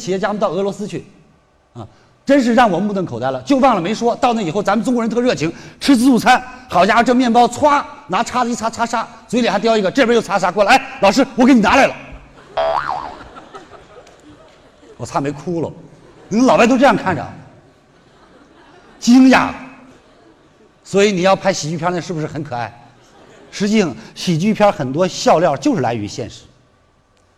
企业家们到俄罗斯去，啊，真是让我目瞪口呆了。就忘了没说到那以后，咱们中国人特热情，吃自助餐。好家伙，这面包歘，拿叉子一擦擦沙，嘴里还叼一个，这边又擦沙过来。哎，老师，我给你拿来了。我差没哭了，你们老外都这样看着，惊讶。所以你要拍喜剧片，那是不是很可爱？实际上，喜剧片很多笑料就是来于现实。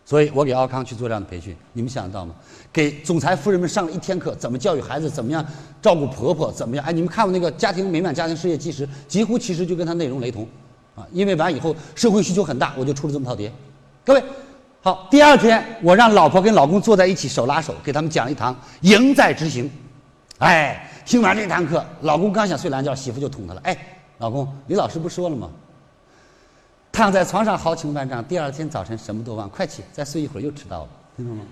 所以我给奥康去做这样的培训，你们想得到吗？给总裁夫人们上了一天课，怎么教育孩子，怎么样照顾婆婆，怎么样？哎，你们看过那个《家庭美满家庭事业纪实》，几乎其实就跟它内容雷同，啊，因为完以后社会需求很大，我就出了这么套碟。各位，好，第二天我让老婆跟老公坐在一起，手拉手，给他们讲一堂赢在执行。哎，听完这堂课，老公刚想睡懒觉，媳妇就捅他了。哎，老公，李老师不说了吗？躺在床上豪情万丈，第二天早晨什么都忘。快起，再睡一会儿又迟到了，听懂吗？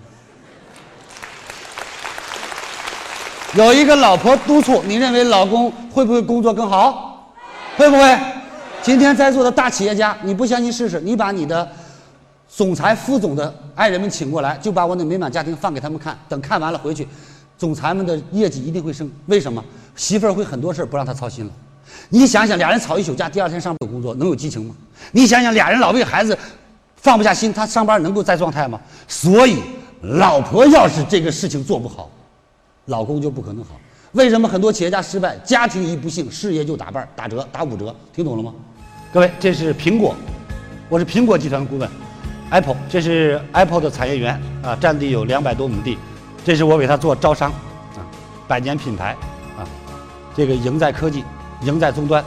有一个老婆督促，你认为老公会不会工作更好？会不会？今天在座的大企业家，你不相信试试？你把你的总裁、副总的爱人们请过来，就把我的美满家庭放给他们看。等看完了回去，总裁们的业绩一定会升。为什么？媳妇儿会很多事儿不让他操心了。你想想，俩人吵一宿架，第二天上班有工作，能有激情吗？你想想，俩人老为孩子放不下心，他上班能够在状态吗？所以，老婆要是这个事情做不好，老公就不可能好。为什么很多企业家失败？家庭一不幸，事业就打半、打折、打五折。听懂了吗？各位，这是苹果，我是苹果集团的顾问，Apple，这是 Apple 的产业园啊，占地有两百多亩地，这是我给他做招商啊，百年品牌啊，这个赢在科技。赢在终端，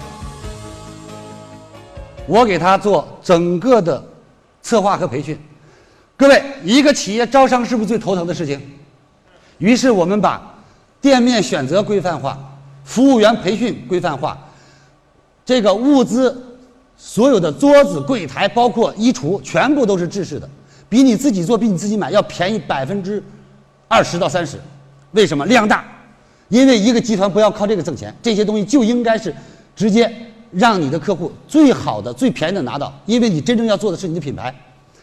我给他做整个的策划和培训。各位，一个企业招商是不是最头疼的事情？于是我们把店面选择规范化，服务员培训规范化，这个物资所有的桌子、柜台，包括衣橱，全部都是制式的，比你自己做、比你自己买要便宜百分之二十到三十。为什么？量大。因为一个集团不要靠这个挣钱，这些东西就应该是直接让你的客户最好的、最便宜的拿到。因为你真正要做的是你的品牌，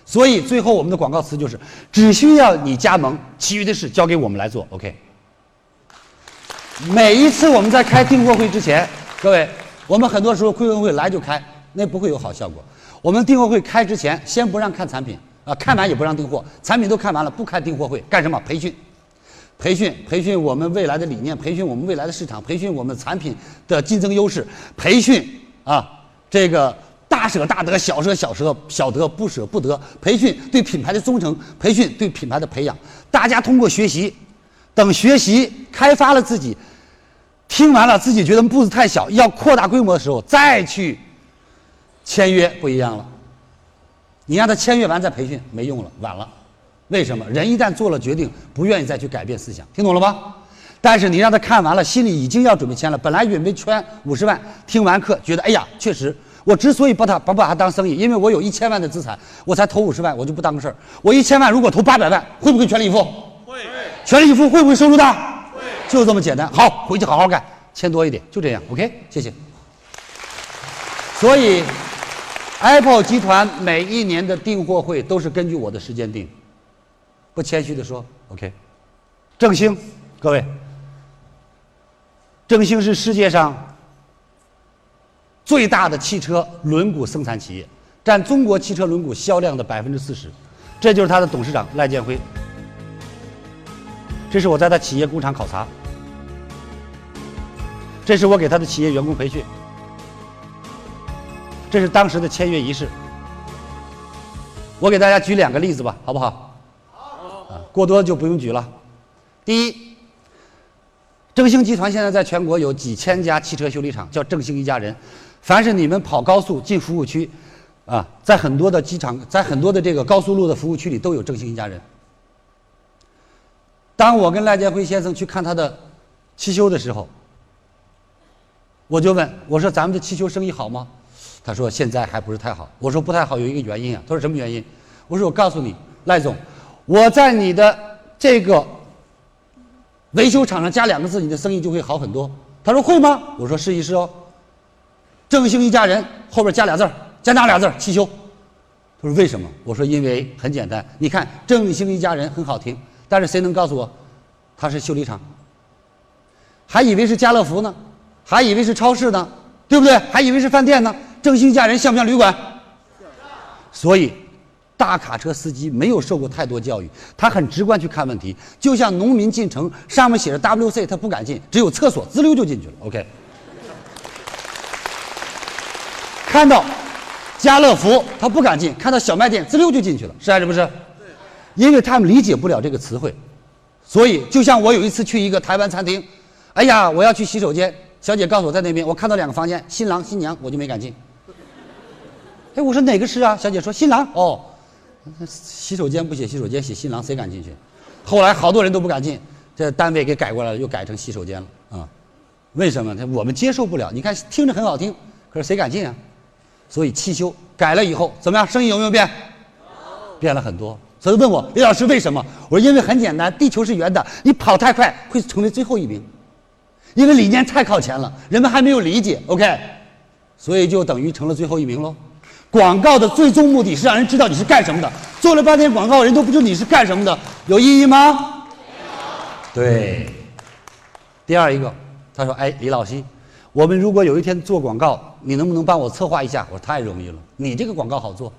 所以最后我们的广告词就是：只需要你加盟，其余的事交给我们来做。OK。每一次我们在开订货会之前，各位，我们很多时候会员会来就开，那不会有好效果。我们订货会开之前，先不让看产品啊，看完也不让订货，产品都看完了，不开订货会干什么？培训。培训培训我们未来的理念，培训我们未来的市场，培训我们产品的竞争优势，培训啊这个大舍大得，小舍小舍小得，不舍不得，培训对品牌的忠诚，培训对品牌的培养。大家通过学习，等学习开发了自己，听完了自己觉得步子太小，要扩大规模的时候，再去签约不一样了。你让他签约完再培训没用了，晚了。为什么人一旦做了决定，不愿意再去改变思想？听懂了吗？但是你让他看完了，心里已经要准备签了。本来准备圈五十万，听完课觉得，哎呀，确实，我之所以把他不把他当生意，因为我有一千万的资产，我才投五十万，我就不当个事儿。我一千万如果投八百万，会不会全力以赴？会。全力以赴会不会收入大？会。就这么简单。好，回去好好干，签多一点，就这样。OK，谢谢。所以，Apple 集团每一年的订货会都是根据我的时间定。不谦虚的说，OK，正兴，各位，正兴是世界上最大的汽车轮毂生产企业，占中国汽车轮毂销量的百分之四十，这就是他的董事长赖建辉。这是我在他企业工厂考察，这是我给他的企业员工培训，这是当时的签约仪式。我给大家举两个例子吧，好不好好？过多就不用举了。第一，正兴集团现在在全国有几千家汽车修理厂，叫正兴一家人。凡是你们跑高速进服务区，啊，在很多的机场，在很多的这个高速路的服务区里都有正兴一家人。当我跟赖建辉先生去看他的汽修的时候，我就问我说：“咱们的汽修生意好吗？”他说：“现在还不是太好。”我说：“不太好有一个原因啊。”他说：“什么原因？”我说：“我告诉你，赖总。”我在你的这个维修厂上加两个字，你的生意就会好很多。他说会吗？我说试一试哦。正兴一家人后边加俩字加哪俩字汽修。他说为什么？我说因为很简单，你看正兴一家人很好听，但是谁能告诉我，他是修理厂？还以为是家乐福呢，还以为是超市呢，对不对？还以为是饭店呢。正兴一家人像不像旅馆？所以，大卡车司机没有受过太多教育，他很直观去看问题。就像农民进城，上面写着 WC，他不敢进，只有厕所，滋溜就进去了。OK。看到家乐福，他不敢进；看到小卖店，滋溜就进去了，是还是不是？因为他们理解不了这个词汇，所以就像我有一次去一个台湾餐厅，哎呀，我要去洗手间，小姐告诉我在那边，我看到两个房间，新郎新娘，我就没敢进。哎，我说哪个是啊？小姐说新郎。哦，洗手间不写洗手间，写新郎，谁敢进去？后来好多人都不敢进，这单位给改过来了，又改成洗手间了啊？为什么？他我们接受不了。你看听着很好听，可是谁敢进啊？所以汽修改了以后怎么样？生意有没有变？变了很多。所以问我李老师为什么？我说因为很简单，地球是圆的，你跑太快会成为最后一名，因为理念太靠前了，人们还没有理解。OK，所以就等于成了最后一名喽。广告的最终目的是让人知道你是干什么的，做了半天广告，人都不知道你是干什么的，有意义吗？对。第二一个，他说：“哎，李老师。”我们如果有一天做广告，你能不能帮我策划一下？我说太容易了，你这个广告好做。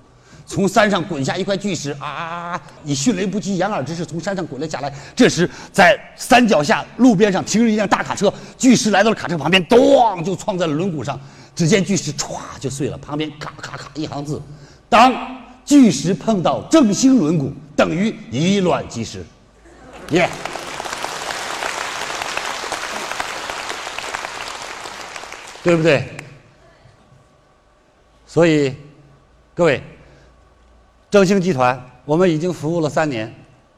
从山上滚下一块巨石啊！以迅雷不及掩耳之势从山上滚了下来。这时在山脚下路边上停着一辆大卡车，巨石来到了卡车旁边，咚就撞在了轮毂上。只见巨石歘就碎了，旁边咔咔咔一行字：当巨石碰到正兴轮毂，等于以卵击石。耶。对不对？所以，各位，正兴集团，我们已经服务了三年，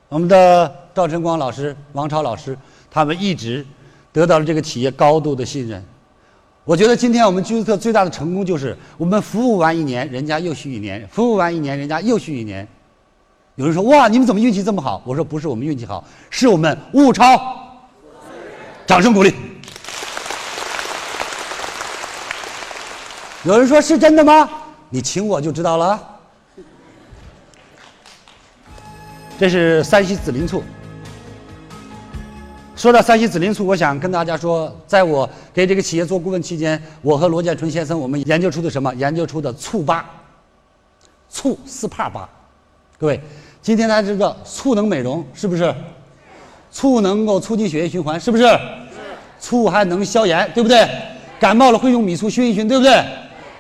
我们的赵晨光老师、王超老师，他们一直得到了这个企业高度的信任。我觉得今天我们居斯特最大的成功就是，我们服务完一年，人家又续一年；服务完一年，人家又续一年。有人说：“哇，你们怎么运气这么好？”我说：“不是我们运气好，是我们物超。”掌声鼓励。有人说是真的吗？你请我就知道了。这是山西紫林醋。说到山西紫林醋，我想跟大家说，在我给这个企业做顾问期间，我和罗建春先生我们研究出的什么？研究出的醋八，醋四帕八。各位，今天大家知道醋能美容是不是？醋能够促进血液循环是不是？醋还能消炎，对不对？感冒了会用米醋熏一熏，对不对？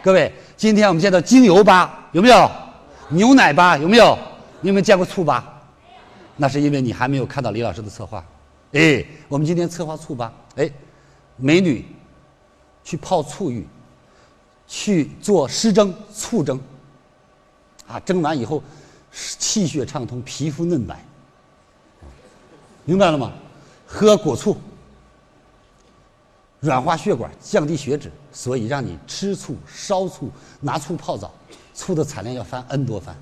各位，今天我们见到精油吧，有没有？牛奶吧，有没有？你有没有见过醋吧？那是因为你还没有看到李老师的策划。哎，我们今天策划醋吧，哎，美女去泡醋浴，去做湿蒸、醋蒸，啊，蒸完以后气血畅通，皮肤嫩白，明白了吗？喝果醋。软化血管，降低血脂，所以让你吃醋、烧醋、拿醋泡澡，醋的产量要翻 N 多番。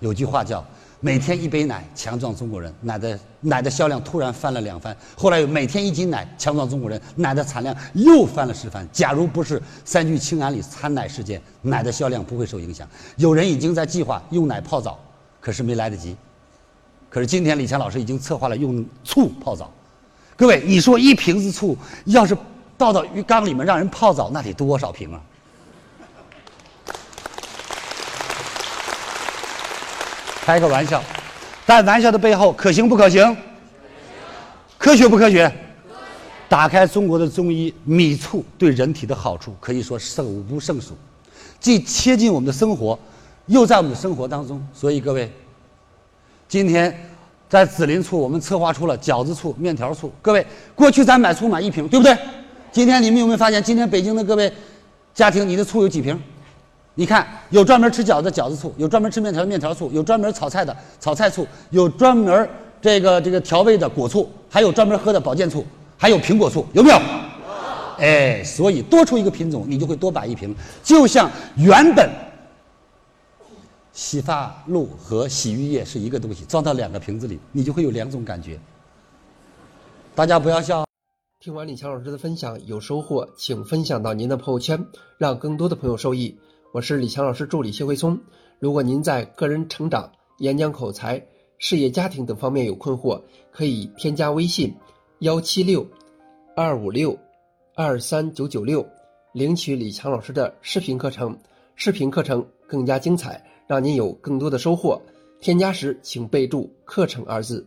有句话叫“每天一杯奶，强壮中国人”，奶的奶的销量突然翻了两番。后来有“每天一斤奶，强壮中国人”，奶的产量又翻了十番。假如不是三聚氰胺里掺奶事件，奶的销量不会受影响。有人已经在计划用奶泡澡，可是没来得及。可是今天李强老师已经策划了用醋泡澡。各位，你说一瓶子醋要是倒到鱼缸里面让人泡澡，那得多少瓶啊？开个玩笑，但玩笑的背后可行不可行？科学不科学？打开中国的中医，米醋对人体的好处可以说数不胜数，既贴近我们的生活，又在我们的生活当中。所以各位，今天。在紫林醋，我们策划出了饺子醋、面条醋。各位，过去咱买醋买一瓶，对不对？今天你们有没有发现，今天北京的各位家庭，你的醋有几瓶？你看，有专门吃饺子饺子醋，有专门吃面条的面条醋，有专门炒菜的炒菜醋，有专门这个这个调味的果醋，还有专门喝的保健醋，还有苹果醋，有没有？哎，所以多出一个品种，你就会多摆一瓶，就像原本。洗发露和洗浴液是一个东西，装到两个瓶子里，你就会有两种感觉。大家不要笑。听完李强老师的分享有收获，请分享到您的朋友圈，让更多的朋友受益。我是李强老师助理谢慧聪。如果您在个人成长、演讲口才、事业家庭等方面有困惑，可以添加微信幺七六二五六二三九九六，领取李强老师的视频课程。视频课程更加精彩，让您有更多的收获。添加时请备注“课程”二字。